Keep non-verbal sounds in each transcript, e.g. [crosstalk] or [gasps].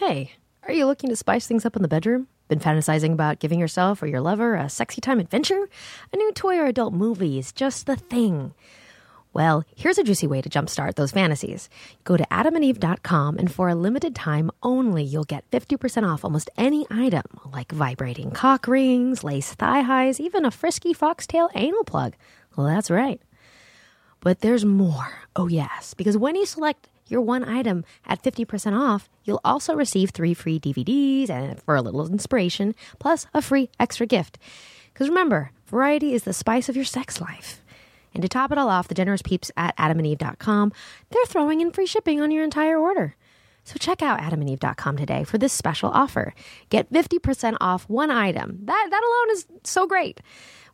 Hey, are you looking to spice things up in the bedroom? Been fantasizing about giving yourself or your lover a sexy time adventure? A new toy or adult movie is just the thing. Well, here's a juicy way to jumpstart those fantasies. Go to adamandeve.com and for a limited time only, you'll get 50% off almost any item, like vibrating cock rings, lace thigh highs, even a frisky foxtail anal plug. Well, that's right. But there's more. Oh, yes, because when you select your one item at 50% off, you'll also receive three free DVDs and for a little inspiration, plus a free extra gift. Because remember, variety is the spice of your sex life. And to top it all off, the generous peeps at adamandeve.com, they're throwing in free shipping on your entire order. So check out adamandeve.com today for this special offer. Get 50% off one item. That, that alone is so great.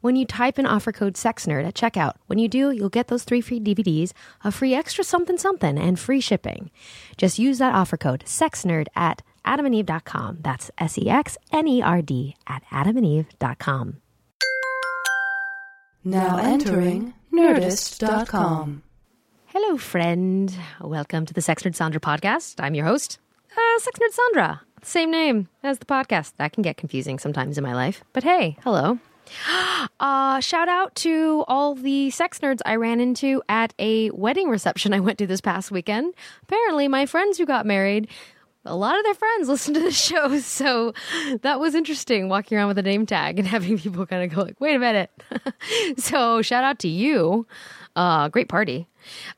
When you type in offer code SEXNERD at checkout, when you do, you'll get those three free DVDs, a free extra something something, and free shipping. Just use that offer code SEXNERD at adamandeve.com. That's S E X N E R D at adamandeve.com. Now entering Nerdist.com. Hello, friend. Welcome to the Sex Nerd Sandra podcast. I'm your host, uh, Sex Nerd Sandra. Same name as the podcast. That can get confusing sometimes in my life. But hey, hello. [gasps] Uh, shout out to all the sex nerds I ran into at a wedding reception I went to this past weekend. Apparently, my friends who got married, a lot of their friends [laughs] listen to the show. So that was interesting walking around with a name tag and [laughs] having people kind of go like, wait a minute. [laughs] so shout out to you. Uh, great party.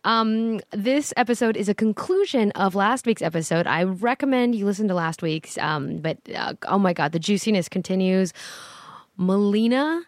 Um, this episode is a conclusion of last week's episode. I recommend you listen to last week's. Um, but uh, oh my God, the juiciness continues. Mollena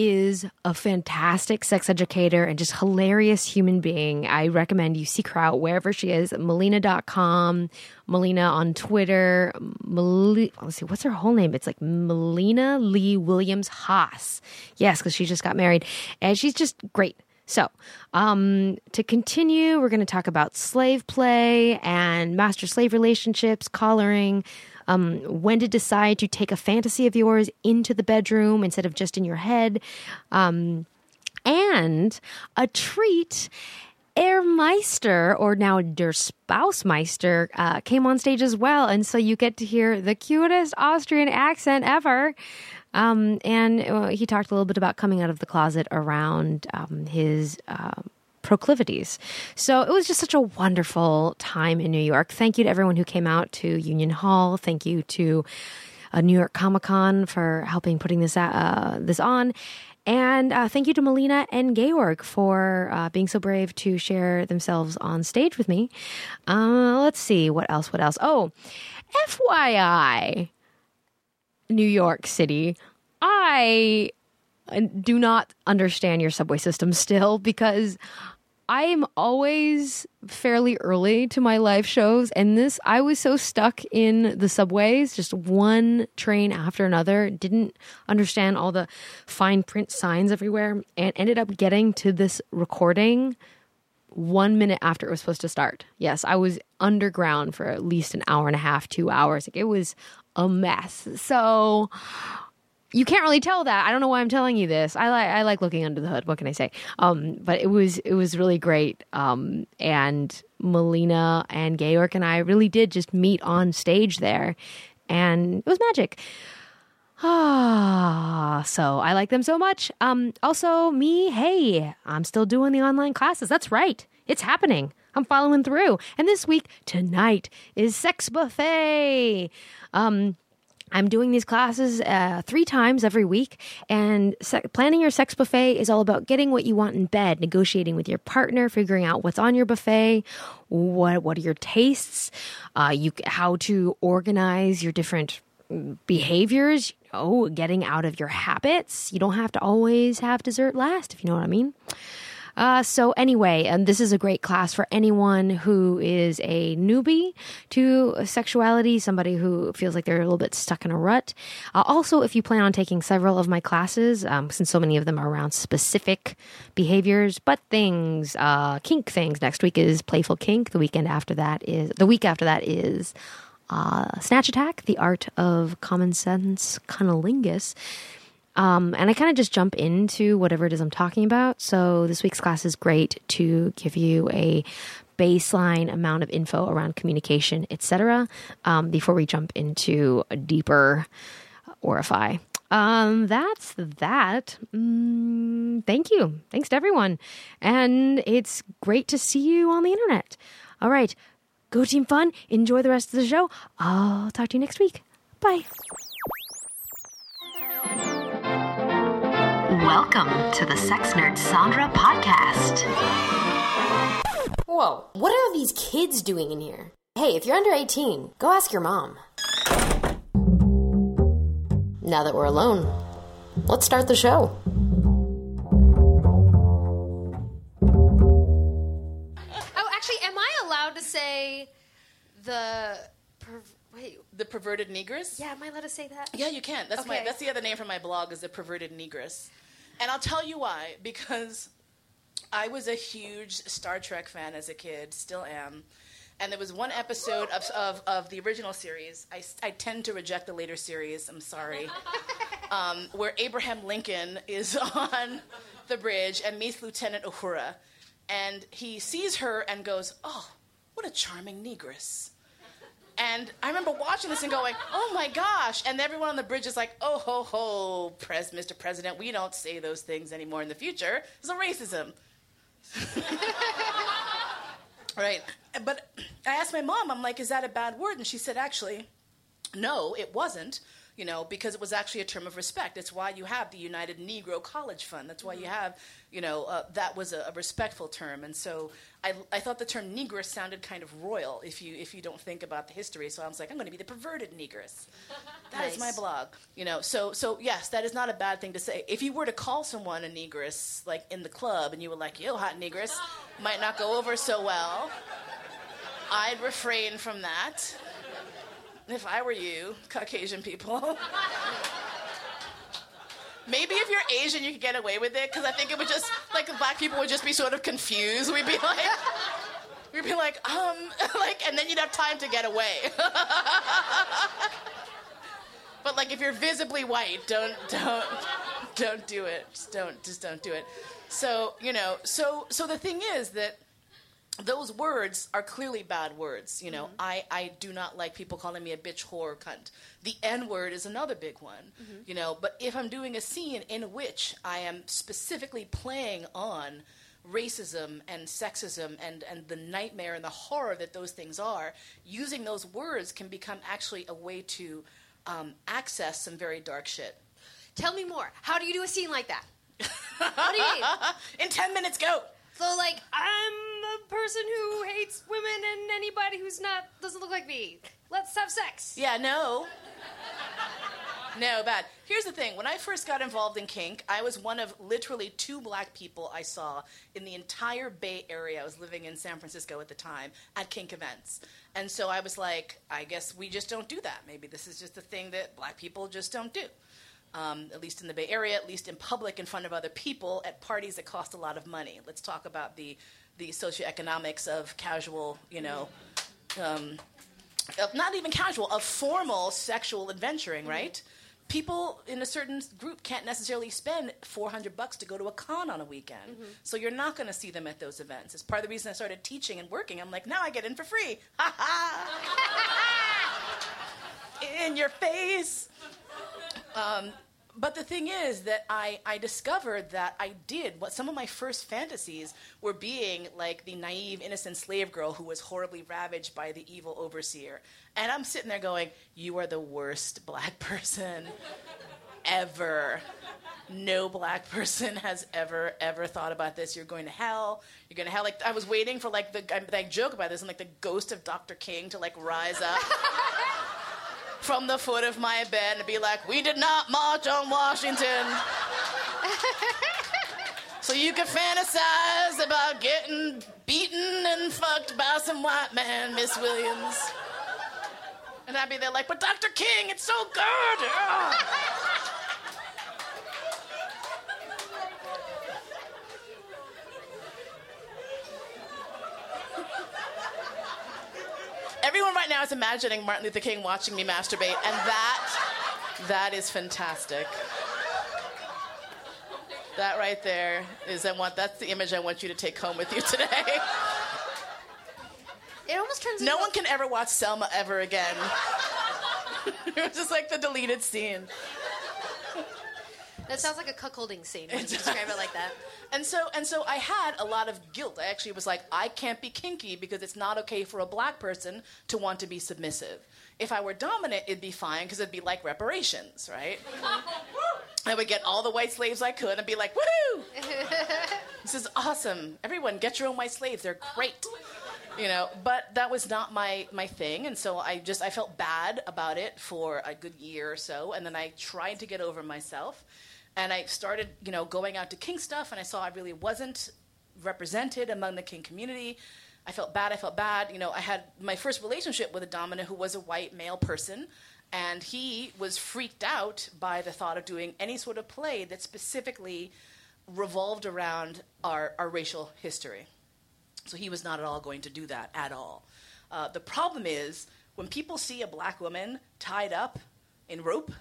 is a fantastic sex educator and just hilarious human being. I recommend you seek her out wherever she is. Mollena.com, Mollena on Twitter. Mel- let's see, what's her whole name? It's like Mollena Lee Williams Haas. Yes, because she just got married. And she's just great. So, um, to continue, we're going to talk about slave play and master slave relationships, collaring, um, when to decide to take a fantasy of yours into the bedroom instead of just in your head, um, and a treat. Herr Meister, or now Der Spouse uh, came on stage as well. And so you get to hear the cutest Austrian accent ever. Um, and uh, he talked a little bit about coming out of the closet around um, his uh, proclivities. So it was just such a wonderful time in New York. Thank you to everyone who came out to Union Hall. Thank you to uh, New York Comic Con for helping putting this uh, this on. And uh, thank you to Mollena and Georg for uh, being so brave to share themselves on stage with me. Uh, let's see, what else? What else? Oh, FYI, New York City, I do not understand your subway system still because I am always fairly early to my live shows, and this I was so stuck in the subways, just one train after another, didn't understand all the fine print signs everywhere, and ended up getting to this recording one minute after it was supposed to start. Yes, I was underground for at least an hour and a half, two hours. Like it was a mess. So you can't really tell that. I don't know why I'm telling you this. I like I like looking under the hood. What can I say? Um, but it was it was really great. Um, and Mollena and Georg and I really did just meet on stage there, and it was magic. Ah, so I like them so much. Um, also me, hey, I'm still doing the online classes. That's right. It's happening. I'm following through. And this week, tonight is Sex Buffet. Um, I'm doing these classes uh, three times every week, and se- planning your sex buffet is all about getting what you want in bed, negotiating with your partner, figuring out what's on your buffet, what what are your tastes, uh, you how to organize your different mm, behaviors. You know, getting out of your habits. You don't have to always have dessert last, if you know what I mean. Uh, so anyway, and this is a great class for anyone who is a newbie to sexuality, somebody who feels like they're a little bit stuck in a rut. Uh, also, if you plan on taking several of my classes, um, since so many of them are around specific behaviors, but things, uh, kink things. Next week is playful kink. The weekend after that is the week after that is. Uh, Snatch Attack, the art of common sense cunnilingus. Um, and I kind of just jump into whatever it is I'm talking about. So this week's class is great to give you a baseline amount of info around communication, etc., um, before we jump into a deeper orify. Um, that's that. Mm, thank you. Thanks to everyone. And it's great to see you on the internet. All right. Go Team Fun. Enjoy the rest of the show. I'll talk to you next week. Bye. Welcome to the Sex Nerd Sandra podcast. Whoa, what are these kids doing in here? Hey, if you're under 18, go ask your mom. Now that we're alone, let's start the show. Oh, actually, am I allowed to say the. Per- wait, The perverted negress? yeah, am I allowed to say that? Yeah, you can. That's my Okay. that's the other name for my blog is the perverted negress. And I'll tell you why because I was a huge Star Trek fan as a kid, still am. And there was one episode of, of, of the original series. I, I tend to reject the later series. I'm sorry. [laughs] Um, where Abraham Lincoln is [laughs] on the bridge and meets Lieutenant Uhura. And he sees her and goes, Oh, what a charming negress. And I remember watching this and going, "Oh my gosh!" And everyone on the bridge is like, "Oh ho ho, pres- Mr. President, we don't say those things anymore in the future. It's a racism." [laughs] right. But I asked my mom, I'm like, "Is that a bad word?" And she said, "Actually, no, it wasn't." You know, because it was actually a term of respect. It's why you have the United Negro College Fund. That's why you have, you know, uh, that was a, a respectful term. And so I, I thought the term negress sounded kind of royal if you if you don't think about the history. So I was like, I'm going to be the perverted negress. [laughs] That is my blog. You know, so so yes, that is not a bad thing to say. If you were to call someone a negress, like in the club, and you were like, "Yo, hot negress," [laughs] might not go over so well. I'd refrain from that. If I were you, Caucasian people. Maybe if you're Asian, you could get away with it, because I think it would just, like, black people would just be sort of confused. We'd be like, we'd be like, um, [laughs] like, and then you'd have time to get away. [laughs] but like, if you're visibly white, don't, don't, don't do it. Just don't, just don't do it. So, you know, so, so the thing is that those words are clearly bad words. You know, I, I do not like people calling me a bitch, whore, cunt. The N word is another big one. You know, but if I'm doing a scene in which I am specifically playing on racism and sexism and, and the nightmare and the horror that those things are, using those words can become actually a way to um, access some very dark shit. Tell me more. How do you do a scene like that? [laughs] what do you mean? in 10 minutes, go! So, like, I'm person who hates women and anybody who's not doesn't look like me. Let's have sex. Yeah, no. No, bad. Here's the thing. When I first got involved in kink, I was one of literally two black people I saw in the entire Bay Area. I was living in San Francisco at the time at kink events. And so I was like, I guess we just don't do that. Maybe this is just a thing that black people just don't do. Um, at least in the Bay Area, at least in public in front of other people at parties that cost a lot of money. Let's talk about the, the socioeconomics of casual, you know, um, of not even casual, of formal sexual adventuring, right? People in a certain group can't necessarily spend 400 bucks to go to a con on a weekend. So you're not going to see them at those events. It's part of the reason I started teaching and working. I'm like, now I get in for free. Ha ha! [laughs] in your face. Um, but the thing is that I, I discovered that I did what some of my first fantasies were being like the naive, innocent slave girl who was horribly ravaged by the evil overseer. And I'm sitting there going, You are the worst black [laughs] person ever. No black person has ever, ever thought about this. You're going to hell. You're going to hell. Like, I was waiting for, like, the, I, I joke about this, and, like, the ghost of Dr. King to, like, rise up [laughs] from the foot of my bed and be like, We did not march on Washington. [laughs] so you could fantasize about getting beaten and fucked by some white man, Miss Williams. And I'd be there like, But Dr. King, it's so good. [laughs] Everyone right now is imagining Martin Luther King watching me masturbate, and that, that is fantastic. That right there is I want that's the image I want you to take home with you today. It almost turns No one can ever watch Selma ever again. [laughs] it was just like the deleted scene. That sounds like a cuckolding scene when you describe it like that. And so and so I had a lot of guilt. I actually was like, I can't be kinky because it's not okay for a black person to want to be submissive. If I were dominant, it'd be fine because it'd be like reparations, right? [laughs] I would get all the white slaves I could and be like, woohoo! [laughs] this is awesome. Everyone, get your own white slaves. They're great. You know, but that was not my my thing, and so I just I felt bad about it for a good year or so, and then I tried to get over myself, and I started you know going out to kink stuff, and I saw I really wasn't represented among the kink community. I felt bad. I felt bad. You know, I had my first relationship with a dominant who was a white male person, and he was freaked out by the thought of doing any sort of play that specifically revolved around our, our racial history. So he was not at all going to do that at all. Uh, the problem is when people see a black woman tied up in rope,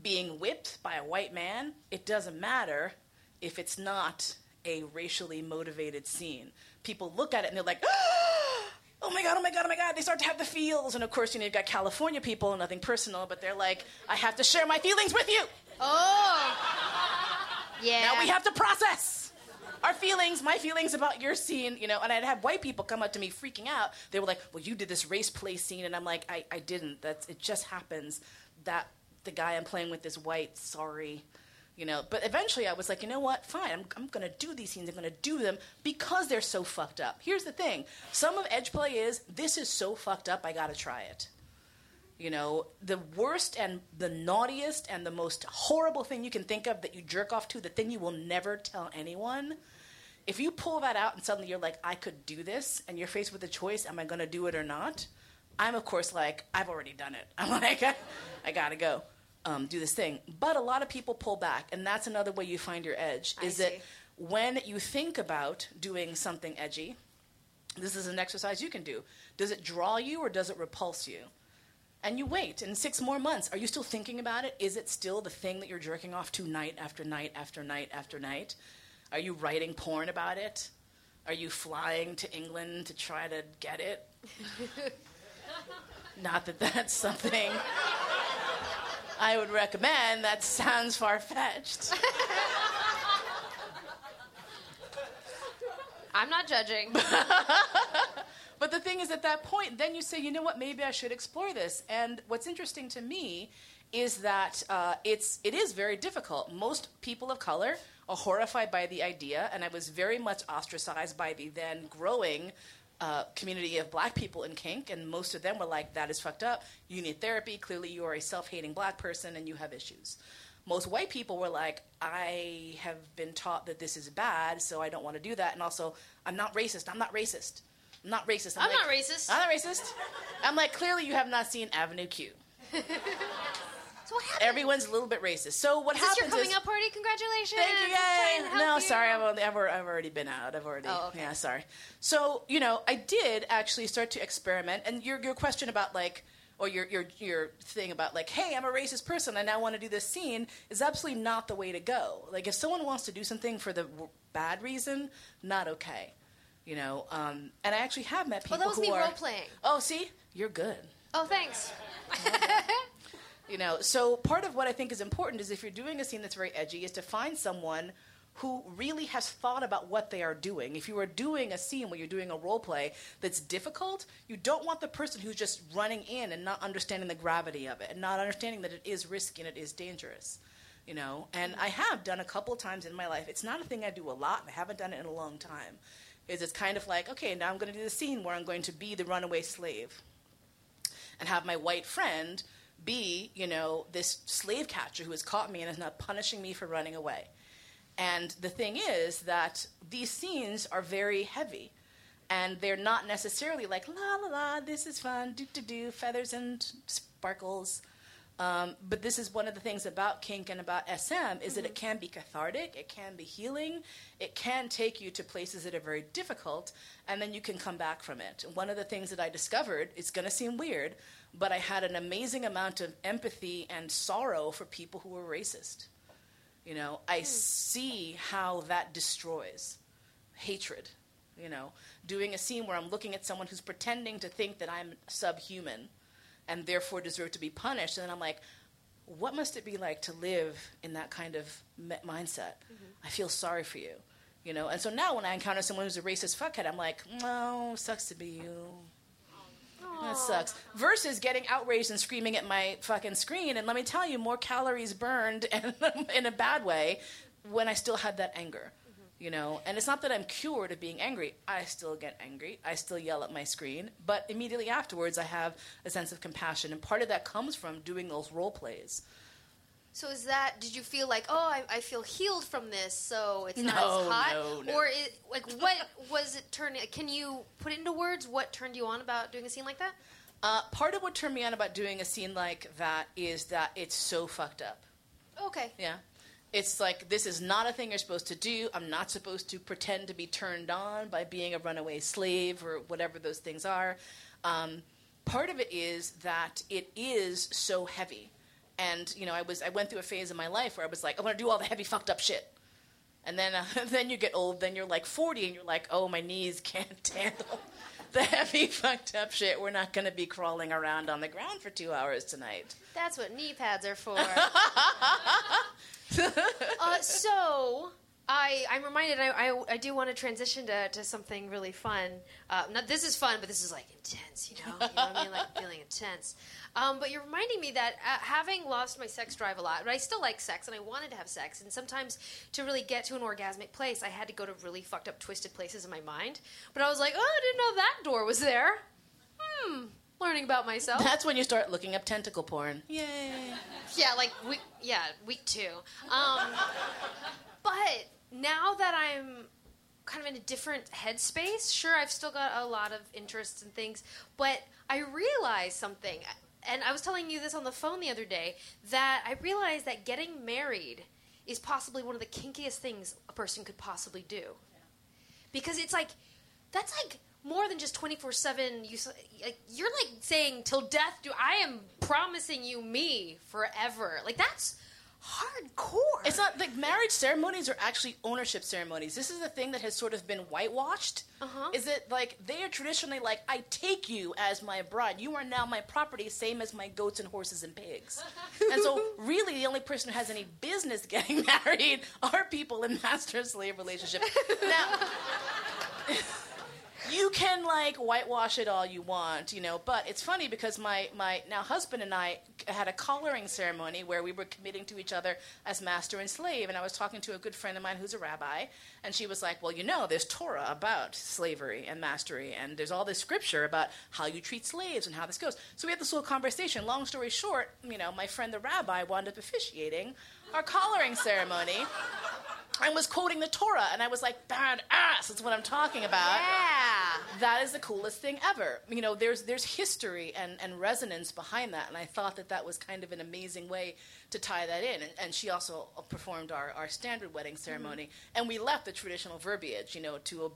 being whipped by a white man, it doesn't matter if it's not a racially motivated scene. People look at it and they're like, [gasps] oh my god, oh my god, oh my god. They start to have the feels. And of course, you know, you've got California people, nothing personal, but they're like, I have to share my feelings with you. Oh, yeah. Now we have to process our feelings, my feelings about your scene, you know. And I'd have white people come up to me freaking out. They were like, "Well, you did this race play scene," and I'm like, "I, I didn't. That's it. Just happens that the guy I'm playing with is white. Sorry." You know, but eventually I was like, you know what? Fine, I'm, I'm gonna do these scenes. I'm gonna do them because they're so fucked up. Here's the thing: some of edge play is this is so fucked up. I gotta try it. You know, the worst and the naughtiest and the most horrible thing you can think of that you jerk off to, the thing you will never tell anyone. If you pull that out and suddenly you're like, I could do this, and you're faced with a choice, am I to do it or not? I'm, of course, like, I've already done it. [laughs] I'm like, I, I got to go um, do this thing. But a lot of people pull back, and that's another way you find your edge, I is that when you think about doing something edgy, this is an exercise you can do. Does it draw you or does it repulse you? And you wait. In six more months, are you still thinking about it? Is it still the thing that you're jerking off to night after night after night after night? Are you writing porn about it? Are you flying to England to try to get it? [laughs] Not that that's something I would recommend. That sounds far fetched. I'm not judging. [laughs] But the thing is, at that point, then you say, you know what, maybe I should explore this. And what's interesting to me is that uh, it's it is very difficult. Most people of color are horrified by the idea, and I was very much ostracized by the then growing. Uh, community of black people in kink, and most of them were like, "That is fucked up. You need therapy. Clearly, you are a self-hating black person, and you have issues." Most white people were like, "I have been taught that this is bad, so I don't want to do that." And also, I'm not racist. I'm not racist. I'm not racist. I'm like, not racist. I'm not racist. I'm like, clearly you have not seen Avenue Q. [laughs] So what happened? Everyone's a little bit racist. So what Is this happens your coming is, up party? Congratulations. Thank you, I'm trying to yay! No, you. sorry, I've, only, I've, already, I've already been out. I've already. Oh, okay. Yeah, sorry. So you know, I did actually start to experiment. And your your question about like, or your your your thing about like, hey, I'm a racist person. I now want to do this scene is absolutely not the way to go. Like, if someone wants to do something for the w- bad reason, not okay. You know, um, and I actually have met people Oh, that was who me are. role playing. Oh, see, you're good. Oh, thanks. [laughs] You know, so part of what I think is important is if you're doing a scene that's very edgy, is to find someone who really has thought about what they are doing. If you are doing a scene where you're doing a role play that's difficult, you don't want the person who's just running in and not understanding the gravity of it and not understanding that it is risky and it is dangerous. You know, and I have done a couple times in my life. It's not a thing I do a lot. I haven't done it in a long time. Is it's kind of like, okay, now I'm going to do the scene where I'm going to be the runaway slave and have my white friend be, you know, this slave catcher who has caught me and is not punishing me for running away. And the thing is that these scenes are very heavy. And they're not necessarily like, la la la, this is fun, do do do, feathers and sparkles. Um, but this is one of the things about kink and about SM is that it can be cathartic, it can be healing, it can take you to places that are very difficult, and then you can come back from it. And one of the things that I discovered, it's going to seem weird, but I had an amazing amount of empathy and sorrow for people who were racist. You know, I hmm. see how that destroys hatred You know, doing a scene where I'm looking at someone who's pretending to think that I'm subhuman and therefore deserve to be punished. And then I'm like, what must it be like to live in that kind of me- mindset? Mm-hmm. I feel sorry for you. You know, and so now when I encounter someone who's a racist fuckhead, I'm like, no, sucks to be you. That sucks. Versus getting outraged and screaming at my fucking screen, and let me tell you, more calories burned [laughs] and in a bad way when I still had that anger. You know, and it's not that I'm cured of being angry. I still get angry. I still yell at my screen, but immediately afterwards, I have a sense of compassion, and part of that comes from doing those role plays. So is that? Did you feel like, oh, I, I feel healed from this, so it's not No, as hot, no, no. or it, like what [laughs] was it turning? Can you put it into words? What turned you on about doing a scene like that? Uh, part of what turned me on about doing a scene like that is that it's so fucked up. Okay. Yeah. It's like this is not a thing you're supposed to do. I'm not supposed to pretend to be turned on by being a runaway slave or whatever those things are. Um, part of it is that it is so heavy, and you know, I was I went through a phase in my life where I was like, I want to do all the heavy fucked up shit, and then uh, [laughs] then you get old, then you're like 40, and you're like, oh, my knees can't [laughs] handle the heavy [laughs] fucked up shit. We're not going to be crawling around on the ground for two hours tonight. That's what knee pads are for. uh, so I, I'm reminded I, I, I do want to transition to, to something really fun. Uh, not, this is fun, but this is like intense, you know? You know what I mean? Like I'm feeling intense. Um, but you're reminding me that uh, having lost my sex drive a lot, but I still like sex and I wanted to have sex. And sometimes to really get to an orgasmic place, I had to go to really fucked up, twisted places in my mind. But I was like, oh, I didn't know that door was there. Hmm. Learning about myself. That's when you start looking up tentacle porn. Yay. Yeah, like week yeah, week two. Um, but now that I'm kind of in a different headspace, sure I've still got a lot of interests and things, but I realized something. And I was telling you this on the phone the other day that I realized that getting married is possibly one of the kinkiest things a person could possibly do. Because it's like that's like more than just 24/7 you like you're like saying till death do I am promising you me forever. Like that's hardcore. It's not like marriage ceremonies are actually ownership ceremonies. This is a thing that has sort of been whitewashed. Uh-huh. Is it like they are traditionally like I take you as my bride. You are now my property, same as my goats and horses and pigs. [laughs] and so, really, the only person who has any business [laughs] getting married are people in master slave relationship. Now. [laughs] you can like whitewash it all you want, you know. But it's funny because my my now husband and I had a collaring ceremony where we were committing to each other as master and slave. And I was talking to a good friend of mine who's a rabbi, and she was like, "Well, you know, there's Torah about slavery and mastery, and there's all this scripture about how you treat slaves and how this goes." So we had this little conversation. Long story short, you know, my friend the rabbi wound up officiating our collaring ceremony. I was quoting the Torah, and I was like, bad ass That's what I'm talking about yeah. that is the coolest thing ever. You know, there's there's history and, and resonance behind that, and I thought that that was kind of an amazing way to tie that in. And, and she also performed our, our standard wedding mm-hmm. ceremony, and we left the traditional verbiage, you know, to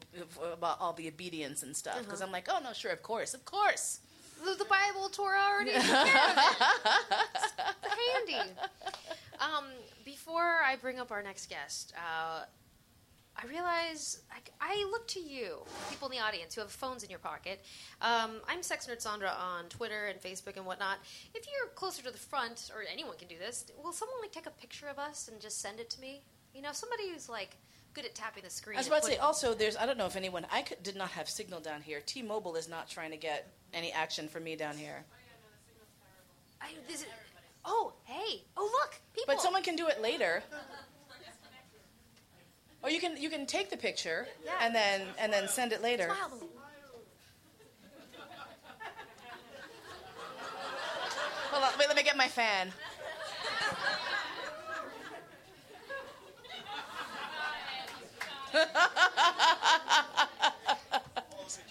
about all the obedience and stuff. Uh-huh. Because I'm like, oh no, sure, of course, of course. The, the Bible Torah already took care of it. It's handy. Um, before I bring up our next guest, uh, I realize I, I look to you, people in the audience who have phones in your pocket. Um, I'm Sex Nerd Sandra on Twitter and Facebook and whatnot. If you're closer to the front, or anyone can do this, will someone like take a picture of us and just send it to me? You know, somebody who's like good at tapping the screen. I was about to say, also, there's I don't know if anyone I could, did not have signal down here. T-Mobile is not trying to get any action for me down here. I, this is, oh, hey, oh look, people. But someone can do it later. Or you can you can take the picture Yeah. and then and then send it later. Smile. Hold on, wait, let me get my fan. [laughs]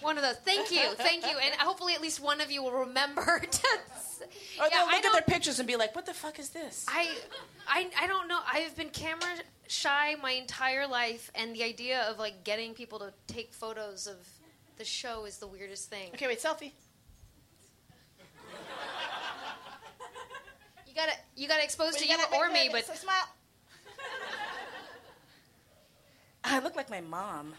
One of those. Thank you, thank you, and hopefully at least one of you will remember [laughs] to. Or Yeah, they'll look at their pictures and be like, "What the fuck is this?" I, I, I don't know. I've been camera shy my entire life, and the idea of like getting people to take photos of the show is the weirdest thing. Okay, wait, selfie. You gotta, you gotta expose to you you gotta make or me, but s- smile. [laughs] Ah, I look like my mom.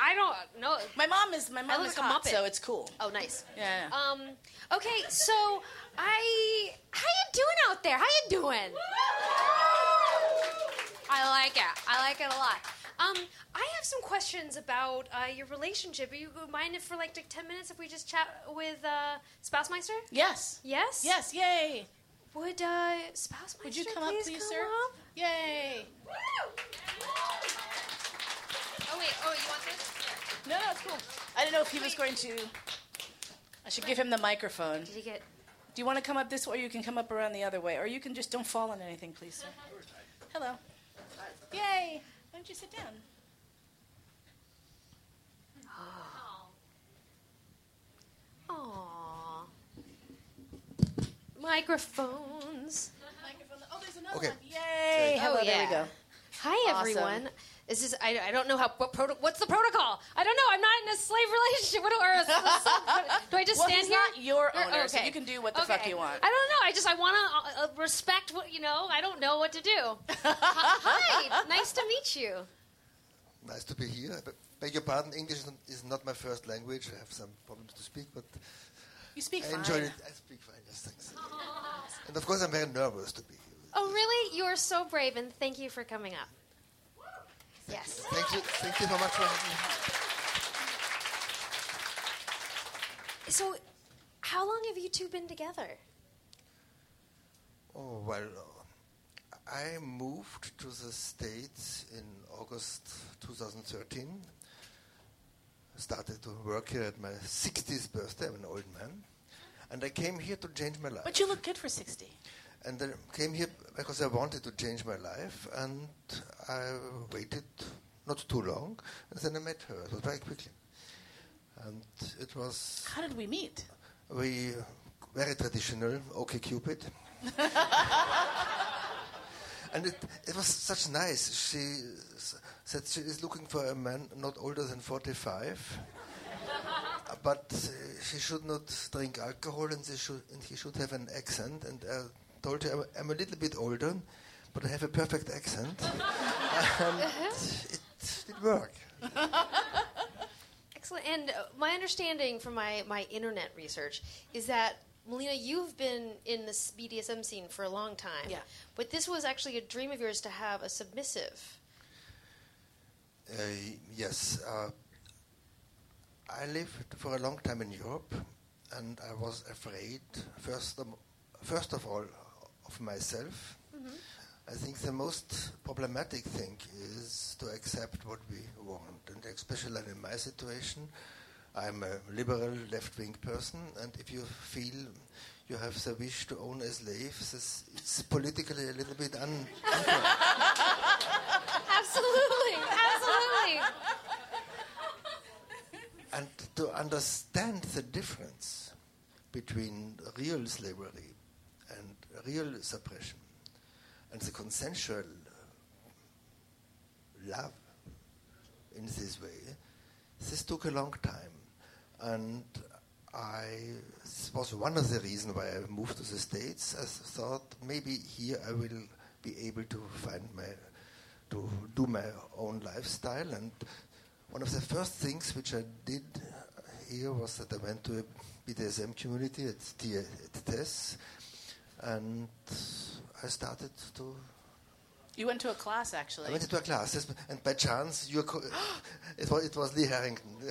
I don't know. My mom is my mom look is like a hot, Muppet. so it's cool. Oh, nice. Yeah. Um. Okay, so I. How you doing out there? How you doing? I like it. I like it a lot. Um, I have some questions about uh, your relationship. Are you mind if for like ten minutes if we just chat with uh, Spousemeister? Yes. Yes. Yes. Yay. Would uh, Spousemeister Would you come up, please please, come sir? up? Yay. Oh wait. Oh, you want this? No, no, it's cool. I didn't know if he was going to. I should give him the microphone. Did he get? Do you want to come up this way, or you can come up around the other way, or you can just don't fall on anything, please, sir. Hello. Yay. Why don't you sit down? Aww. Microphones. Microphone. Oh, there's another Okay. one. Yay. Hello. Oh, There we oh, yeah. go. Hi Awesome. everyone. This is I, I don't know how what proto, what's the protocol? I don't know. I'm not in a slave [laughs] relationship. What do, or a, do I just Well, stand he's here? not your Or- owner, so you can do what the fuck you want. I don't know. I just I want to uh, uh, respect what you know. I don't know what to do. Hi, nice to meet you. Nice to be here. I beg your pardon, English is not- my first language. I have some problems to speak, but You speak I fine. enjoyed it. I speak fine, yes, thanks. [laughs] And of course, I'm very nervous to be here. Oh really? You are so brave, and thank you for coming up. Yes. Thank you, thank you so much for having me. So, how long have you two been together? Oh, well, uh, I moved to the States in August 2013. I Started to work here at my 60th birthday. I'm an old man. And I came here to change my life. But you look good for 60. And I came here because I wanted to change my life, and I waited not too long, and then I met her. It was very quickly, and it was How did we meet? we very traditional. OkCupid. [laughs] and it, it was such nice. She said she is looking for a man not older than 45. But uh, she should not drink alcohol and, she should, and he should have an accent. And I told her I'm, I'm a little bit older, but I have a perfect accent. [laughs] and it did work. Excellent. And uh, my understanding from my, my internet research is that, Mollena, you've been in this BDSM scene for a long time. Yeah. But this was actually a dream of yours to have a submissive. Uh, yes. Uh, I lived for a long time in Europe, and I was afraid, first of, first of all, of myself. Mm-hmm. I think the most problematic thing is to accept what we want, and especially in my situation, I'm a liberal left-wing person, and if you feel you have the wish to own a slave, this it's politically a little bit un- [laughs] Absolutely. Absolutely. and to understand the difference between real slavery real suppression and the consensual uh, love in this way, this took a long time. And I, this was one of the reasons why I moved to the States. I thought maybe here I will be able to find my, to do my own lifestyle. And one of the first things which I did uh, here was that I went to a BDSM community at, T- at TESS, and I started to. You went to a class, actually. I went to a class, yes, and by chance, you co- [gasps] it, was, it was Lee Harrington. [laughs]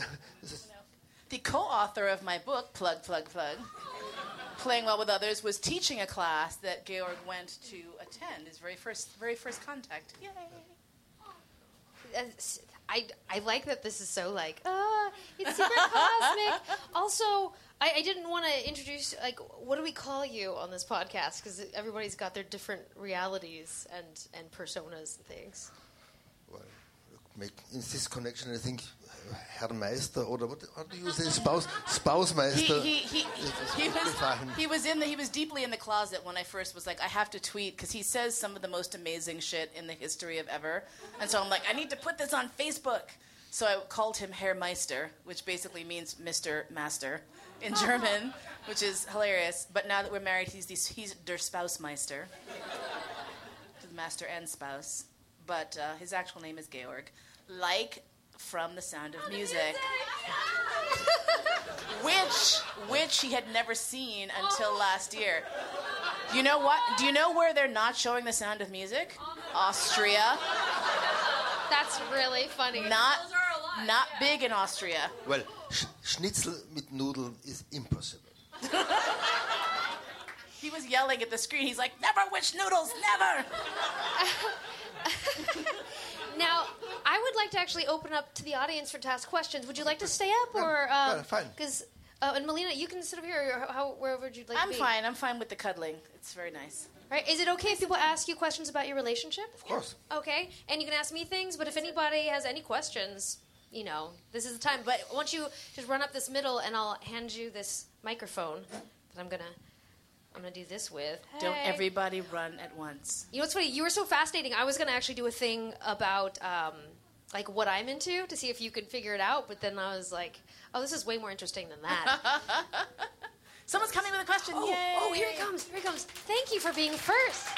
The co-author of my book, Plug, Plug, Plug, Playing Well with Others, was teaching a class that Georg went to attend. His very first, very first contact. Yay! I, I like that this is so like, ah, it's super cosmic. Also, I, I didn't want to introduce, like, what do we call you on this podcast? Because everybody's got their different realities and, and personas and things. well, make, in this connection, I think uh, Herr Meister, or what, what do you say, Spouse, Spousmeister? He, he, he, he, was, he was in the, he was deeply in the closet when I first was like, I have to tweet because he says some of the most amazing shit in the history of ever, and so I'm like, I need to put this on Facebook. So I called him Herr Meister, which basically means Mr. Master in [laughs] German, which is hilarious. But now that we're married, he's the, he's der the master and spouse. But uh, his actual name is Georg, like from The Sound of Music, [laughs] which which he had never seen until last year. You know what? Do you know where they're not showing The Sound of Music? Austria. That's really funny. Not not big in Austria. Well, sch Schnitzel mit Nudeln is impossible. [laughs] He was yelling at the screen. He's like, "Never wish noodles, never." [laughs] Now, I would like to actually open up to the audience for to ask questions. Would you like to stay up or? well, fine. Because uh, and Mollena, you can sit over here. Or how, wherever would like I'm to be? fine. I'm fine with the cuddling. It's very nice. Right? Is it okay if people ask you questions about your relationship? Of course. Okay, and you can ask me things. But if anybody has any questions, you know, this is the time. But once you just run up this middle, and I'll hand you this microphone that I'm gonna, I'm gonna do this with. Don't everybody run at once. You know what's funny? You were so fascinating. I was gonna actually do a thing about um, like what I'm into to see if you could figure it out. But then I was like, oh, this is way more interesting than that. [laughs] Someone's coming with a question. oh, Yay! oh, here he comes! Here he comes! Thank you for being first.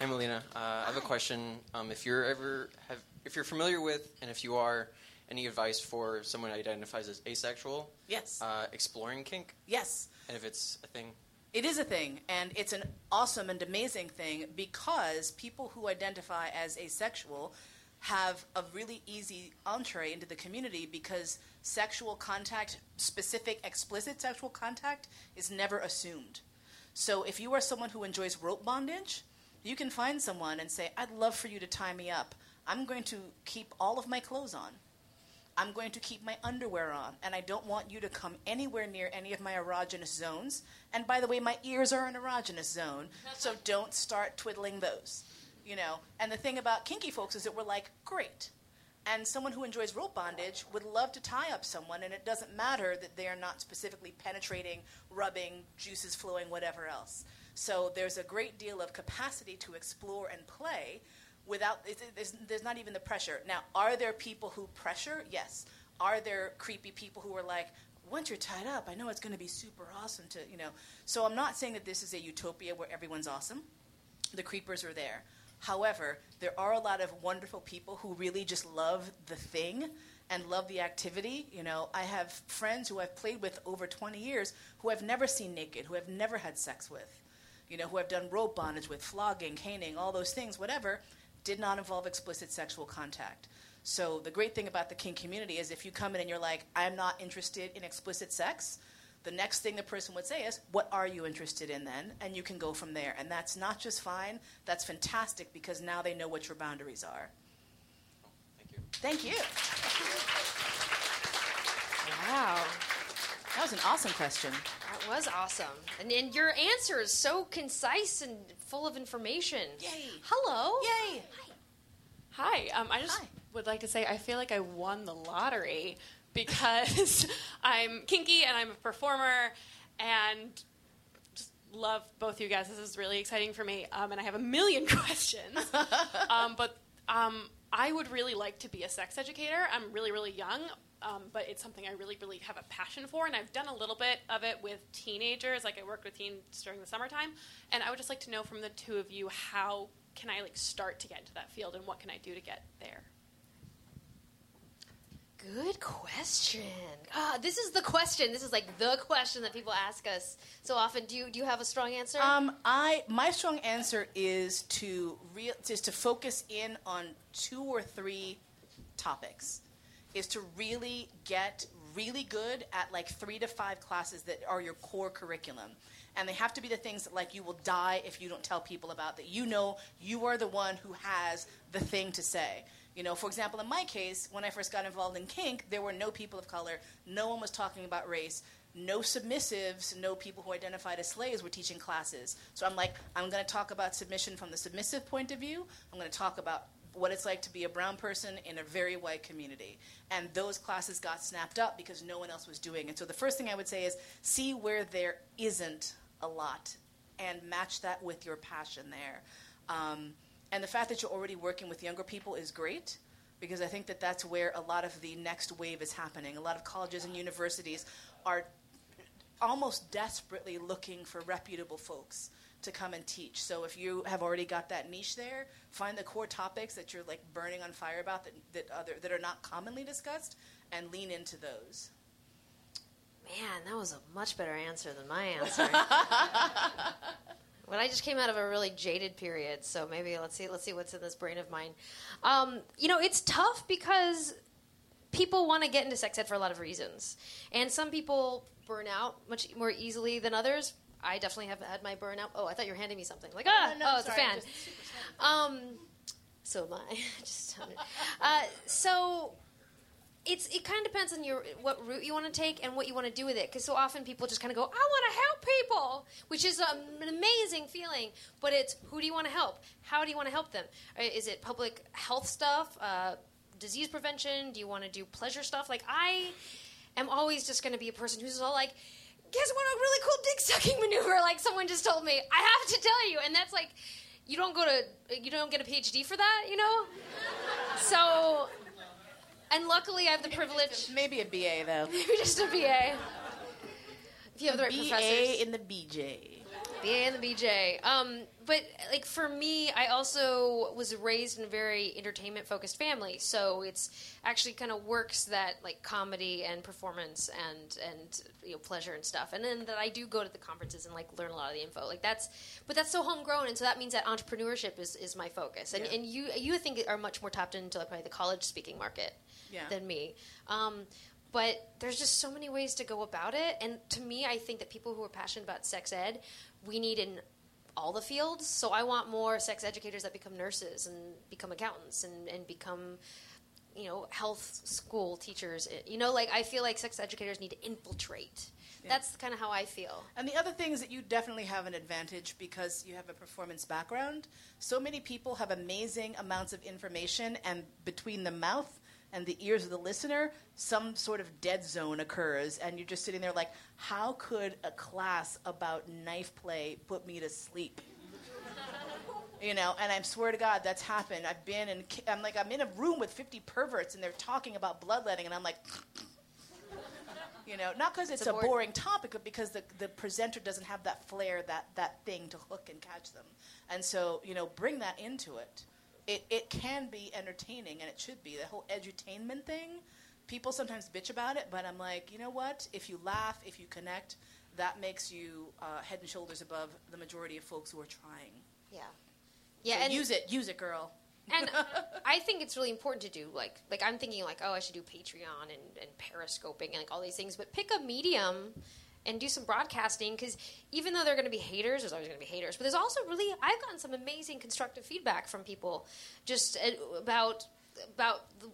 Hey, Mollena. Uh, I have a question. Um, if you're ever have, if you're familiar with, and if you are, any advice for someone who identifies as asexual, Yes. uh, exploring kink, yes. and if it's a thing. It is a thing, and it's an awesome and amazing thing because people who identify as asexual have a really easy entree into the community because sexual contact, specific, explicit sexual contact, is never assumed. So if you are someone who enjoys rope bondage, you can find someone and say, I'd love for you to tie me up. I'm going to keep all of my clothes on. I'm going to keep my underwear on, and I don't want you to come anywhere near any of my erogenous zones. And by the way, my ears are an erogenous zone, so [laughs] don't start twiddling those. You know, and the thing about kinky folks is that we're like, great. And someone who enjoys rope bondage would love to tie up someone, and it doesn't matter that they are not specifically penetrating, rubbing, juices flowing, whatever else. So there's a great deal of capacity to explore and play without there's, not even the pressure. Now are there people who pressure? Yes. Are there creepy people who are like once you're tied up. I know it's going to be super awesome to you know? So i'm not saying that this is a utopia where everyone's awesome. The creepers are there. However there are a lot of wonderful people who really just love the thing and love the activity you know? I have friends who i've played with over 20 years who i've never seen naked who i've never had sex with you know, who have done rope bondage with flogging, caning, all those things, whatever, did not involve explicit sexual contact. So the great thing about the kink community is if you come in and you're like, I'm not interested in explicit sex, the next thing the person would say is, What are you interested in then? And you can go from there. And that's not just fine, that's fantastic because now they know what your boundaries are. Thank you. Thank you. Wow. That was an awesome question. That was awesome. And, and your answer is so concise and full of information. Yay. Hello. Yay! Hi. Um, I just Hi. would like to say I feel like I won the lottery [laughs] because [laughs] I'm kinky and I'm a performer and just love both you guys. This is really exciting for me. Um, and I have a million [laughs] questions. um, but um, I would really like to be a sex educator. I'm really, really young. Um, but it's something I really, really have a passion for, and I've done a little bit of it with teenagers. Like I worked with teens during the summertime, and I would just like to know from the two of you how can I like start to get into that field, and what can I do to get there? Good question. Ah, this is the question. This is like the question that people ask us so often. Do you do you have a strong answer? Um, I my strong answer is to real is to focus in on two or three topics. Is to really get really good at like three to five classes that are your core curriculum. And they have to be the things that like you will die if you don't tell people about that you know you are the one who has the thing to say. You know, for example, in my case, when I first got involved in kink, there were no people of color, no one was talking about race, no submissives, no people who identified as slaves were teaching classes. So I'm like, I'm going to talk about submission from the submissive point of view. I'm going to talk about what it's like to be a brown person in a very white community. And those classes got snapped up because no one else was doing it. So the first thing I would say is see where there isn't a lot and match that with your passion there. Um, and the fact that you're already working with younger people is great because I think that that's where a lot of the next wave is happening. A lot of colleges and universities are almost desperately looking for reputable folks to come and teach. So if you have already got that niche there, find the core topics that you're like burning on fire about that that other that are not commonly discussed, and lean into those. Man, that was a much better answer than my answer. [laughs] but I just came out of a really jaded period, so maybe let's see let's see what's in this brain of mine. Um, you know, it's tough because people want to get into sex ed for a lot of reasons, and some people burn out much more easily than others. I definitely have had my burnout. Oh, I thought you were handing me something. Like, ah, no, oh, it's sorry, a fan. Um, so am I. [laughs] Just uh, so it's it kind of depends on your what route you want to take and what you want to do with it. Because so often people just kind of go, "I want to help people," which is an amazing feeling. But it's who do you want to help? How do you want to help them? Uh, Is it public health stuff, uh, disease prevention? Do you want to do pleasure stuff? Like I am always just going to be a person who's all like. Guess what? A really cool dick sucking [laughs] maneuver. Like someone just told me, I have to tell you, and that's like, you don't go to, you don't get a PhD for that, you know. So, and luckily I have the privilege. Maybe a BA though. [laughs] Maybe just a BA. If you have the right professor BA professors. in the BJ. BA and the BJ. Um, but like for me, I also was raised in a very entertainment focused family, so it's actually kind of works that like comedy and performance and and you know pleasure and stuff, and then that I do go to the conferences and like learn a lot of the info. Like that's, but that's so homegrown, and so that means that entrepreneurship is, is my focus, and Yeah. and you you I think are much more tapped into like, probably the college speaking market Yeah. than me. Um, but there's just so many ways to go about it. And to me, I think that people who are passionate about sex ed, we need in all the fields. So I want more sex educators that become nurses and become accountants and, and become, you know, health school teachers. You know, like I feel like sex educators need to infiltrate. That's kind of how I feel. And the other thing is that you definitely have an advantage because you have a performance background. So many people have amazing amounts of information, and between the mouth and the ears of the listener, some sort of dead zone occurs, and you're just sitting there like, how could a class about knife play put me to sleep? [laughs] You know, and I swear to God, that's happened. I've been in, I'm like, I'm in a room with 50 perverts, and they're talking about bloodletting, and I'm like, [laughs] you know, not because it's, It's a a, bored- boring topic, but because the, the presenter doesn't have that flair, that, that thing to hook and catch them. And so, you know, bring that into it. It, it can be entertaining, and it should be. The whole edutainment thing, people sometimes bitch about it, but I'm like, you know what? If you laugh, if you connect, that makes you uh, head and shoulders above the majority of folks who are trying. Yeah. Yeah, So and use it, use it, girl. and [laughs] I think it's really important to do like like I'm thinking like oh I should do Patreon and, and periscoping and like all these things, but pick a medium and do some broadcasting because even though there are going to be haters, there's always going to be haters, but there's also really I've gotten some amazing constructive feedback from people just uh, about about the,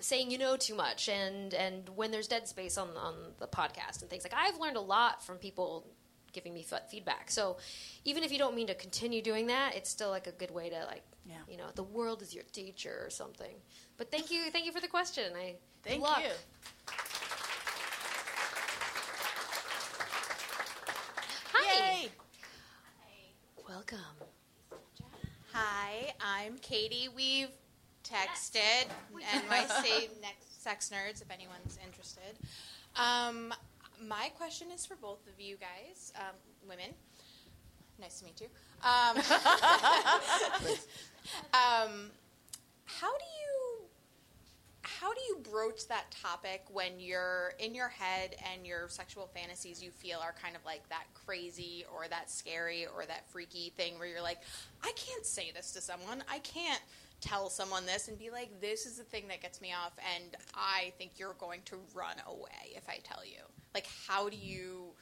saying you know too much and and when there's dead space on on the podcast and things like I've learned a lot from people giving me feedback. So even if you don't mean to continue doing that, it's still like a good way to like Yeah. you know the world is your teacher or something. But thank you, thank you for the question. I Thank luck. you. Hi, Yay! Welcome. Hi, I'm Katie. We've texted NYC next sex nerds if anyone's interested. Um, my question is for both of you guys, um, women. Nice to meet you. Um, [laughs] [laughs] um, how do you how do you broach that topic when you're in your head and your sexual fantasies you feel are kind of like that crazy or that scary or that freaky thing where you're like, I can't say this to someone. I can't tell someone this and be like, this is the thing that gets me off, and I think you're going to run away if I tell you. Like, how do you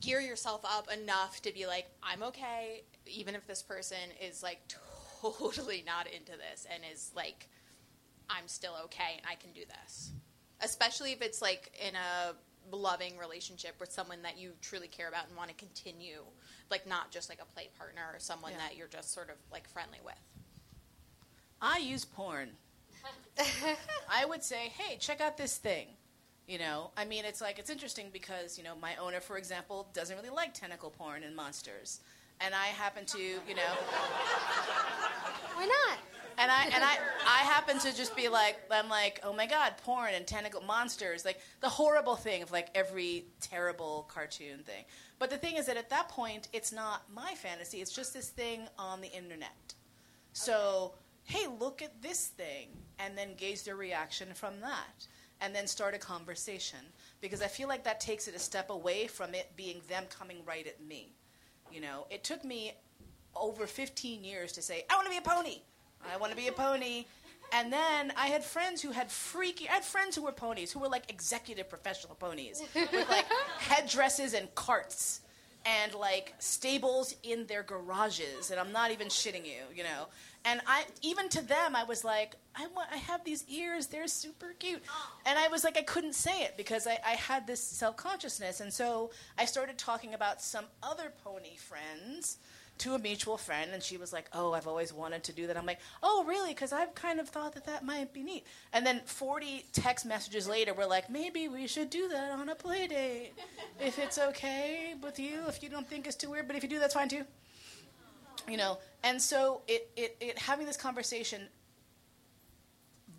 gear yourself up enough to be like, I'm okay, even if this person is like [laughs] totally not into this and is like, I'm still okay and I can do this. Especially if it's like in a loving relationship with someone that you truly care about and want to continue, like not just like a play partner or someone Yeah. that you're just sort of like friendly with. I use porn. [laughs] I would say, hey, check out this thing. You know, I mean, it's like, it's interesting because, you know, my owner, for example, doesn't really like tentacle porn and monsters. And I happen to, you know, Why not? And I and I I happen to just be like I'm like oh my god porn and tentacle monsters like the horrible thing of like every terrible cartoon thing. But the thing is that at that point it's not my fantasy. It's just this thing on the internet. So hey, look at this thing, and then gauge their reaction from that, and then start a conversation because I feel like that takes it a step away from it being them coming right at me. You know, it took me over 15 years to say, I want to be a pony. I want to be a pony. And then I had friends who had freaky. I had friends who were ponies, who were like executive professional ponies, with like [laughs] headdresses and carts, and like stables in their garages. And I'm not even shitting you, you know. And I, even to them, I was like, I want, I have these ears. They're super cute. And I was like, I couldn't say it because I, I had this self consciousness. And so I started talking about some other pony friends to a mutual friend, and she was like, "Oh, I've always wanted to do that." I'm like, "Oh, really?" Because I've kind of thought that that might be neat. And then 40 text messages later, we're like, "Maybe we should do that on a play date, if it's okay with you. If you don't think it's too weird, but if you do, that's fine too." You know. And so it, it, it having this conversation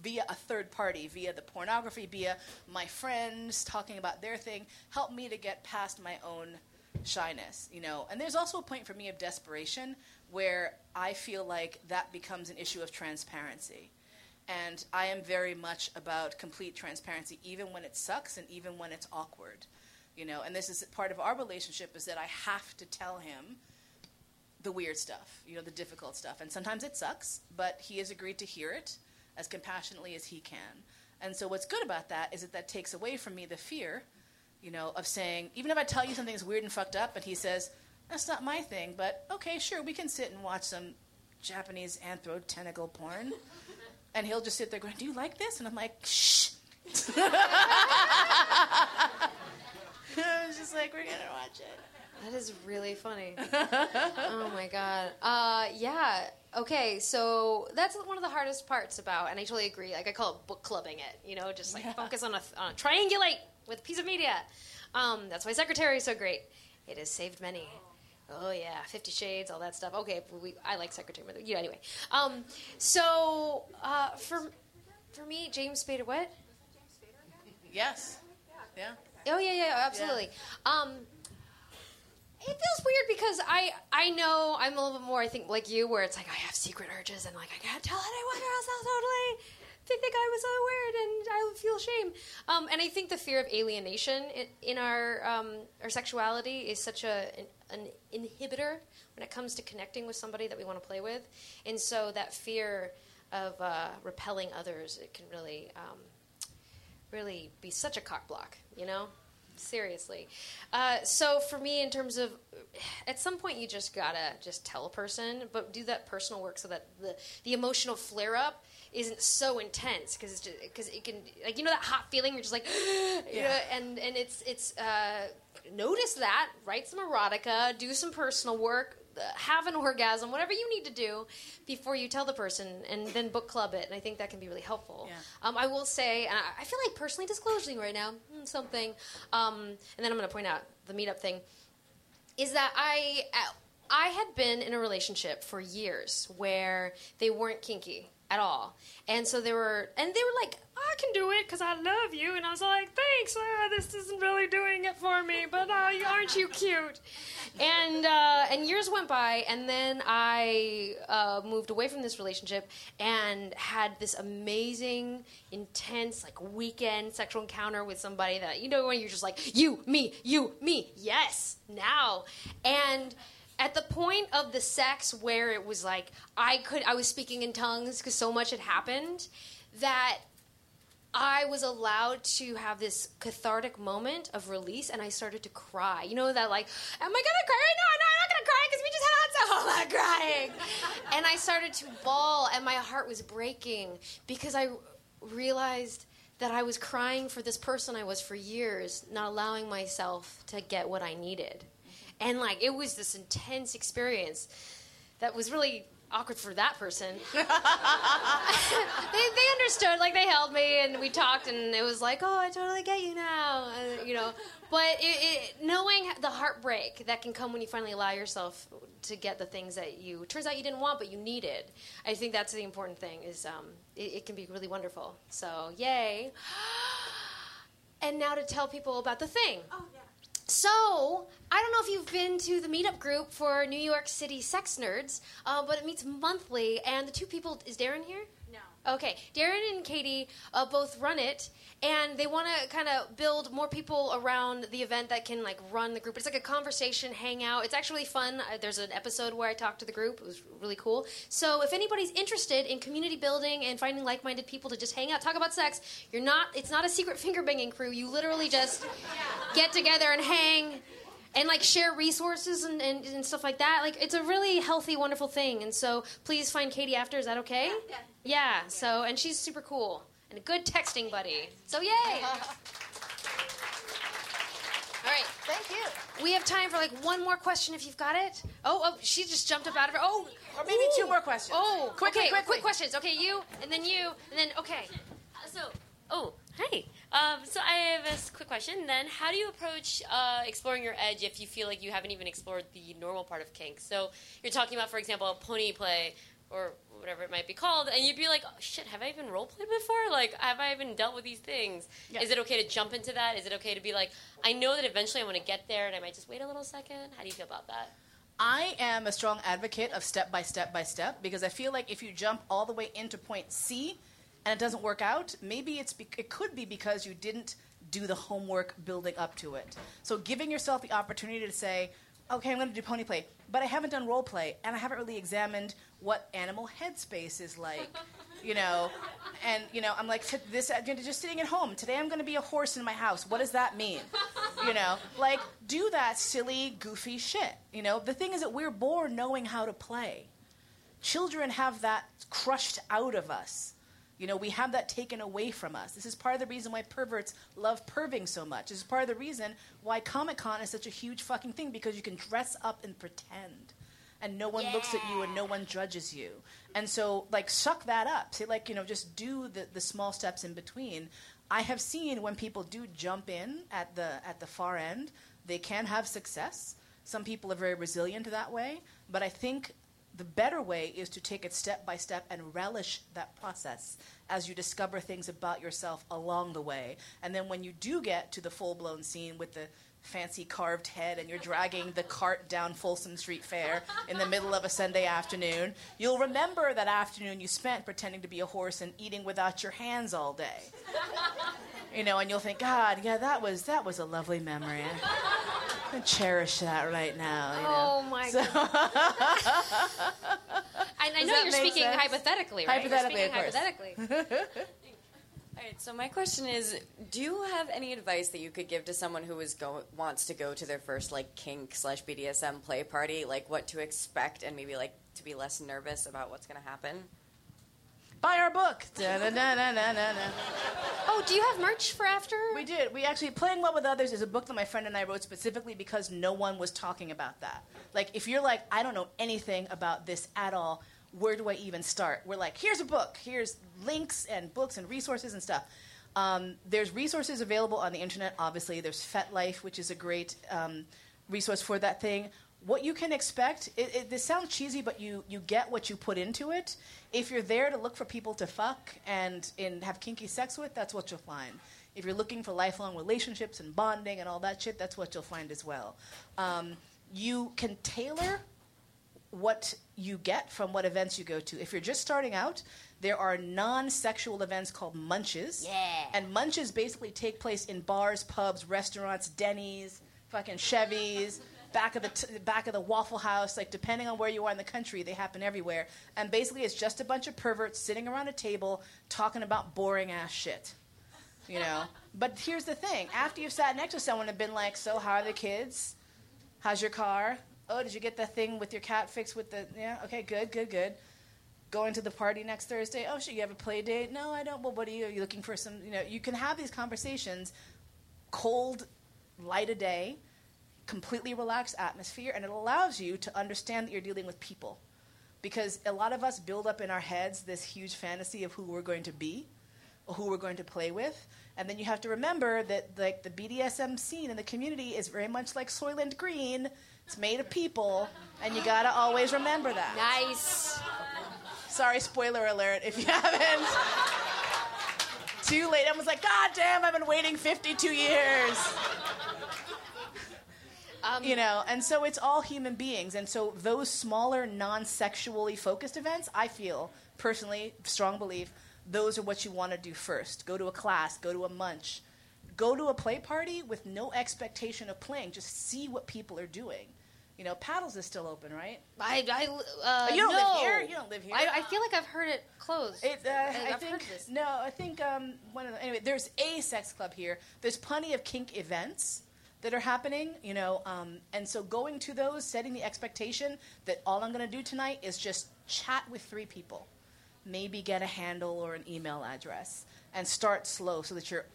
via a third party, via the pornography, via my friends talking about their thing, helped me to get past my own shyness, you know. And there's also a point for me of desperation where I feel like that becomes an issue of transparency. And I am very much about complete transparency, even when it sucks and even when it's awkward, you know. And this is part of our relationship is that I have to tell him the weird stuff, you know, the difficult stuff. And sometimes it sucks, but he has agreed to hear it as compassionately as he can. And so what's good about that is that that takes away from me the fear you know, of saying, even if I tell you something's weird and fucked up, and he says, that's not my thing, but okay, sure, we can sit and watch some Japanese anthro tentacle porn. [laughs] And he'll just sit there going, Do you like this? And I'm like, Shh. [laughs] [laughs] I was just like, We're going to watch it. That is really funny. oh my god. Uh, yeah. Okay, so that's one of the hardest parts about, and I totally agree. Like I call it book clubbing it. You know, just like Yeah. focus on a, on a triangulate with a piece of media. Um, that's why Secretary is so great. It has saved many. Oh yeah, Fifty Shades, all that stuff. Okay, we, I like Secretary. But yeah, anyway. Um, so uh, for for me, James Spader, what? Was that James Spader again? Yes. Yeah. Oh yeah, yeah, absolutely. Um, it feels weird because I I know I'm a little bit more I think like you where it's like I have secret urges and like I can't tell anyone or else I'll totally they think I was so weird and I feel shame. Um, and I think the fear of alienation in, in our um, our sexuality is such a an, an inhibitor when it comes to connecting with somebody that we want to play with, and so that fear of uh, repelling others it can really um, really be such a cock block, you know? Seriously. Uh, so for me, in terms of, at some point you just gotta just tell a person, but do that personal work so that the, the emotional flare up isn't so intense because because it can like you know that hot feeling you're just like [gasps] you know, and and it's it's uh, notice that write some erotica do some personal work uh, have an orgasm whatever you need to do before you tell the person and then book club it and i think that can be really helpful. Yeah. um, I will say, and I I feel like personally disclosing right now mm, something, um, and then I'm going to point out the meetup thing, is that I uh, I had been in a relationship for years where they weren't kinky at all, and so they were, and they were like, I can do it because I love you, and I was like, thanks, uh, this isn't really doing it for me, but uh, aren't you cute? And uh, and years went by, and then I uh, moved away from this relationship and had this amazing, intense, like weekend sexual encounter with somebody that you know when you're just like you, me, you, me, yes, now, and at the point of the sex where it was like I could I was speaking in tongues because so much had happened that I was allowed to have this cathartic moment of release, and I started to cry. You know that, like, am I gonna cry right now? No, I'm not gonna cry because we just had hot sauce. I'm not crying. and I started to bawl, and my heart was breaking because I realized that I was crying for this person I was for years, not allowing myself to get what I needed. And like, it was this intense experience that was really awkward for that person. [laughs] [laughs] they, they understood, like they held me and we talked, and it was like, oh, I totally get you now, uh, you know. But it, it, knowing the heartbreak that can come when you finally allow yourself to get the things that you turns out you didn't want but you needed. I think that's the important thing. Is um, it, it can be really wonderful. So yay! [gasps] And now to tell people about the thing. Oh yeah. So, I don't know if you've been to the meetup group for New York City Sex Nerds, uh, but it meets monthly, and the two people is Darren here? Okay, Darren and Katie uh, both run it, and they want to kind of build more people around the event that can like run the group. It's like a conversation hangout. It's actually fun. Uh, there's an episode where I talked to the group. It was really cool. So if anybody's interested in community building and finding like-minded people to just hang out, talk about sex, you're not. It's not a secret finger banging crew. You literally just [laughs] get together and hang and like share resources and, and, and stuff like that. Like it's a really healthy, wonderful thing. And so please find Katie after. Is that okay? Yeah. Yeah. So and she's super cool and a good texting buddy. So yay! [laughs] All right. Thank you. We have time for like one more question if you've got it. Oh, oh, she just jumped up out of her. Oh, Or maybe two more questions. oh, Quickly, okay, quickly. quick questions. Okay, you, and then you, and then okay. Uh, so, oh, hi. Um, so I have a quick question. Then, how do you approach uh, exploring your edge if you feel like you haven't even explored the normal part of kink? So you're talking about, for example, pony play or whatever it might be called, and you'd be like, oh, "Shit, have I even role played before? Like, have I even dealt with these things? Is it okay to jump into that? Is it okay to be like, I know that eventually I want to get there, and I might just wait a little second? How do you feel about that? I am a strong advocate of step by step by step because I feel like if you jump all the way into point C and it doesn't work out, maybe it's be- it could be because you didn't do the homework building up to it. So giving yourself the opportunity to say, okay, I'm going to do pony play, but I haven't done role play and I haven't really examined what animal headspace is like, [laughs] you know, and you know, I'm like this uh, just sitting at home. Today I'm going to be a horse in my house. What does that mean? You know, like do that silly, goofy shit. You know, the thing is that we're born knowing how to play. Children have that crushed out of us. You know, we have that taken away from us. This is part of the reason why perverts love perving so much. This is part of the reason why Comic Con is such a huge fucking thing because you can dress up and pretend. And no one looks at you and no one judges you. And so, like, suck that up. Say, like, you know, just do the, the small steps in between. I have seen when people do jump in at the, at the far end, they can have success. Some people are very resilient that way. But I think the better way is to take it step by step and relish that process as you discover things about yourself along the way. And then when you do get to the full blown scene with the fancy carved head and you're dragging the cart down Folsom Street Fair in the middle of a Sunday afternoon, you'll remember that afternoon you spent pretending to be a horse and eating without your hands all day. You know, and you'll think, God, yeah, that was that was a lovely memory. I cherish that right now. You know? Oh my So- god! [laughs] I, I know you're speaking sense? hypothetically, right? You're Hypothetically, speaking of course. hypothetically. [laughs] All right, so my question is, do you have any advice that you could give to someone who is go wants to go to their first like kink slash BDSM play party, like what to expect and maybe like to be less nervous about what's going to happen? Buy our book. Oh, do you have merch for after? We did. We actually playing well with others is a book that my friend and I wrote specifically because no one was talking about that. Like, if you're like, I don't know anything about this at all, where do I even start? We're like, here's a book. Here's links and books and resources and stuff. Um, there's resources available on the internet. Obviously, there's FetLife, which is a great um, resource for that thing. What you can expect, it, it, this sounds cheesy, but you, you get what you put into it. If you're there to look for people to fuck and, and have kinky sex with, that's what you'll find. If you're looking for lifelong relationships and bonding and all that shit, that's what you'll find as well. Um, you can tailor what you get from what events you go to. If you're just starting out, there are non-sexual events called munches. Yeah. And munches basically take place in bars, pubs, restaurants, Denny's, fucking Chevys, [laughs] back of the t- back of the Waffle House. Like depending on where you are in the country, they happen everywhere. And basically, it's just a bunch of perverts sitting around a table talking about boring ass shit. You know. [laughs] but here's the thing: after you've sat next to someone and been like, "So how are the kids? How's your car? Oh, did you get that thing with your cat fixed with the yeah? Okay, good, good, good." Going to the party next Thursday. Oh, shit, you have a play date? No, I don't. Well, what are you? Are you looking for some? You know, you can have these conversations, cold, light a day, completely relaxed atmosphere, and it allows you to understand that you're dealing with people. Because a lot of us build up in our heads this huge fantasy of who we're going to be or who we're going to play with. And then you have to remember that like the BDSM scene in the community is very much like Soylent Green. It's made of people, and you gotta always remember that. Nice. Sorry, spoiler alert if you [laughs] haven't. Too late. I was like, God damn, I've been waiting 52 years. Um, you know, and so it's all human beings. And so those smaller, non sexually focused events, I feel personally, strong belief, those are what you want to do first. Go to a class, go to a munch, go to a play party with no expectation of playing. Just see what people are doing. You know, paddles is still open, right? I, I uh, you don't no. live here. You don't live here. I, I feel like I've heard it closed. It, uh, I I've think heard this. no. I think um, one of the, anyway. There's a sex club here. There's plenty of kink events that are happening. You know, um, and so going to those, setting the expectation that all I'm going to do tonight is just chat with three people, maybe get a handle or an email address, and start slow so that your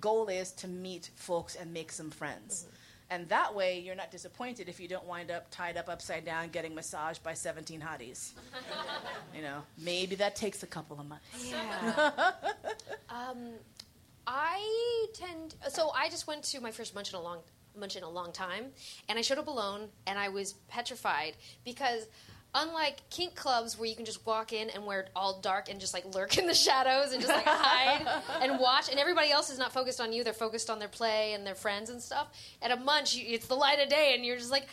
goal is to meet folks and make some friends. And that way, you're not disappointed if you don't wind up tied up upside down getting massaged by 17 hotties. [laughs] you know, maybe that takes a couple of months. Yeah. [laughs] um, I tend. So I just went to my first munch in a long munch in a long time, and I showed up alone, and I was petrified because. Unlike kink clubs where you can just walk in and wear it all dark and just like lurk in the shadows and just like hide [laughs] and watch, and everybody else is not focused on you; they're focused on their play and their friends and stuff. At a munch, it's the light of day, and you're just like,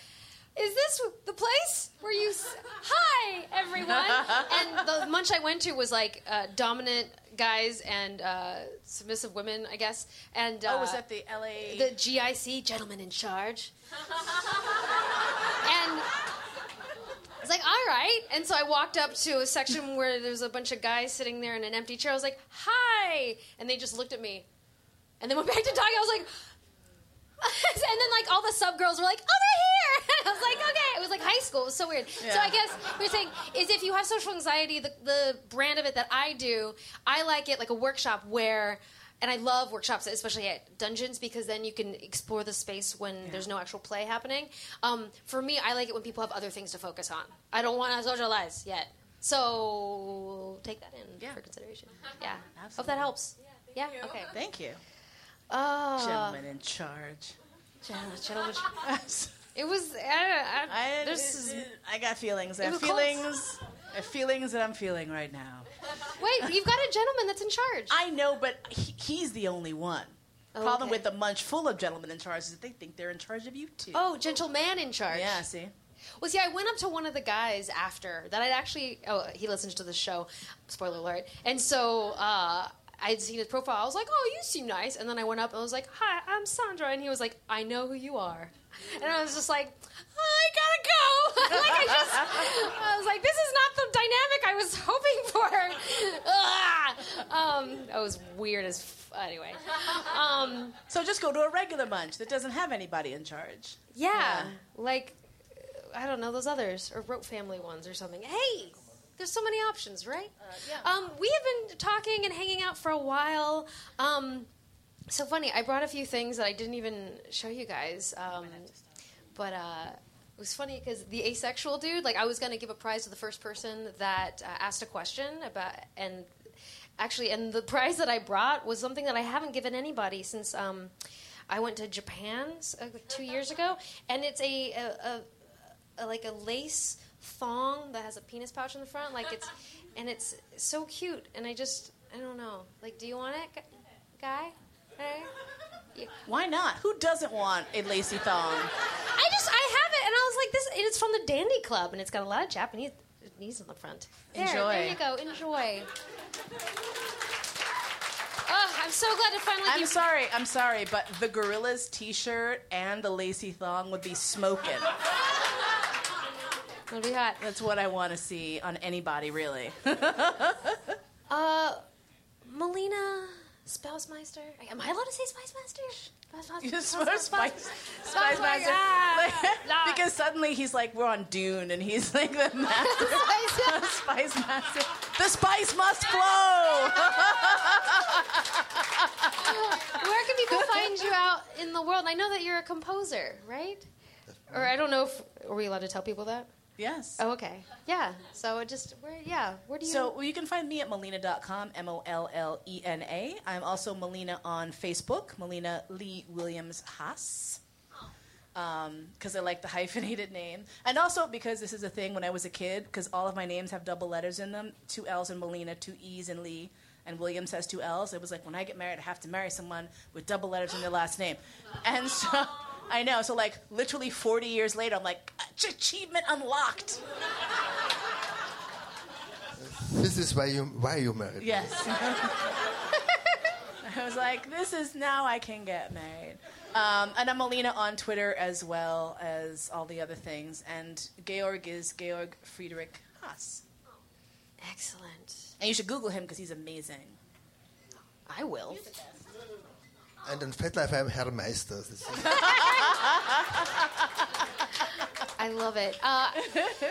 is this the place where you s- hi everyone [laughs] and the munch i went to was like uh, dominant guys and uh, submissive women i guess and uh, Oh, was that the LA? the gic gentleman in charge [laughs] and was like, all right. And so I walked up to a section where there was a bunch of guys sitting there in an empty chair. I was like, hi. And they just looked at me. And then went back to talking. I was like, [laughs] and then like all the sub girls were like, over here. [laughs] I was like, okay. It was like high school. It was so weird. So I guess what you're saying is if you have social anxiety, the, the brand of it that I do, I like it like a workshop where. And I love workshops, especially at dungeons, because then you can explore the space when there's no actual play happening. Um, for me, I like it when people have other things to focus on. I don't want to socialize yet. So take that in for consideration. [laughs] Yeah. Hope that helps. Yeah? Okay. Thank you. Uh, Gentleman in charge. Gentleman, gentleman. [laughs] It was. I, I, I, there's, I got feelings. I It have feelings. I have feelings that I'm feeling right now. Wait, you've got a gentleman that's in charge. I know, but he, he's the only one. Oh, Problem okay. with the munch full of gentlemen in charge is that they think they're in charge of you too. Oh, gentleman in charge. Yeah, see? Well, see, I went up to one of the guys after that. I'd actually. Oh, he listens to the show. Spoiler alert. And so. uh I'd seen his profile. I was like, "Oh, you seem nice." And then I went up and I was like, "Hi, I'm Sandra." And he was like, "I know who you are." And I was just like, "I gotta go." [laughs] like I just, I was like, "This is not the dynamic I was [laughs] hoping for." [laughs] Ah! um, that was weird as. F- anyway, um, So just go to a regular bunch that doesn't have anybody in charge. yeah, like I don't know those others or rope family ones or something. Hey, there's so many options, right? yeah. Um, we have been talking and hanging out for a while. Um, so funny. I brought a few things that I didn't even show you guys. Um, but uh, it was funny because the asexual dude, like I was going to give a prize to the first person that uh, asked a question about and. Actually, and the prize that I brought was something that I haven't given anybody since um, I went to Japan uh, two years ago, and it's a, a, a, a like a lace thong that has a penis pouch in the front, like it's, [laughs] and it's so cute. And I just, I don't know, like, do you want it, guy? Hey? Yeah. [laughs] Why not? Who doesn't want a lacy thong? I just, I have it, and I was like, this. It's from the Dandy Club, and it's got a lot of Japanese knees on the front. There, Enjoy. There you go. Enjoy. Oh, I'm so glad to finally. I'm keep- sorry, I'm sorry, but the Gorillas t-shirt and the lacy thong would be smoking. [laughs] It'll be hot. That's what I want to see on anybody, really. [laughs] Uh, Mollena Spousmeister. Am I allowed to say Spicemeister? Spouse- You just Spouse- smell Spouse- spice, spice master. Like, [laughs] because suddenly he's like, we're on Dune, and he's like the [laughs] master, the spice master. The spice must flow. Where can people find you out in the world? I know that you're a composer, right? Or I don't know if are we allowed to tell people that? Yes. Oh, okay. Yeah. So it just where? Yeah. Where do you? So well, you can find me at Mollena.com, M O L L E N A. I'm also Mollena on Facebook, Mollena Lee Williams Haas. Because um, I like the [laughs] hyphenated name. And also because this is a thing when I was a kid, because all of my names have double letters in them two L's in Mollena, two E's in Lee, and Williams has two L's. It was like when I get married, I have to marry someone with double letters in their last name. And so. I know. So, like, literally 40 years later, I'm like, achievement unlocked. This is why you why you married. Yes. [laughs] I was like, this is now I can get married. Um, and I'm Mollena on Twitter as well as all the other things. And Georg is Georg Friedrich Haas. Excellent. And you should Google him because he's amazing. I will. And in FetLife, I'm Herr Meister. I love it. Uh,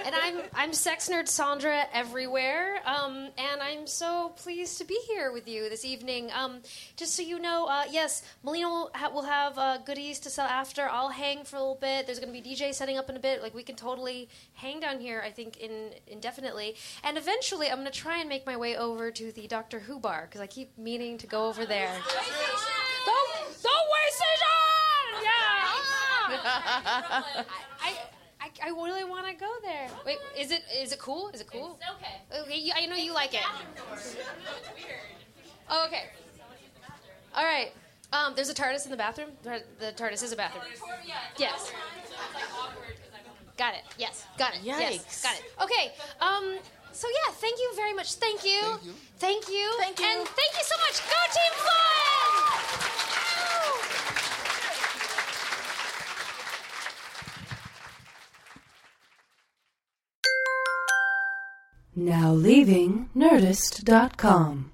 and I'm I'm sex nerd Sandra everywhere, um, and I'm so pleased to be here with you this evening. Um, just so you know, uh, yes, Mollena will, ha- will have uh, goodies to sell after. I'll hang for a little bit. There's going to be DJ setting up in a bit. Like we can totally hang down here. I think in indefinitely, and eventually I'm going to try and make my way over to the Doctor Who bar because I keep meaning to go over there. The, the way station! Yeah. [laughs] I, I, I really want to go there. Wait, is it is it cool? Is it cool? It's okay. Okay, you- I know you like it. [laughs] Oh, okay. All right. Um, there's a TARDIS in the bathroom. The the TARDIS is a bathroom. Yes. Got it. Yes. Got it. Yes. Yikes. Got it. Okay. Um. So yeah, thank you very much. Thank you. Thank you. Thank you. Thank you. And thank you so much. Go Team Fun! Now leaving Nerdist.com.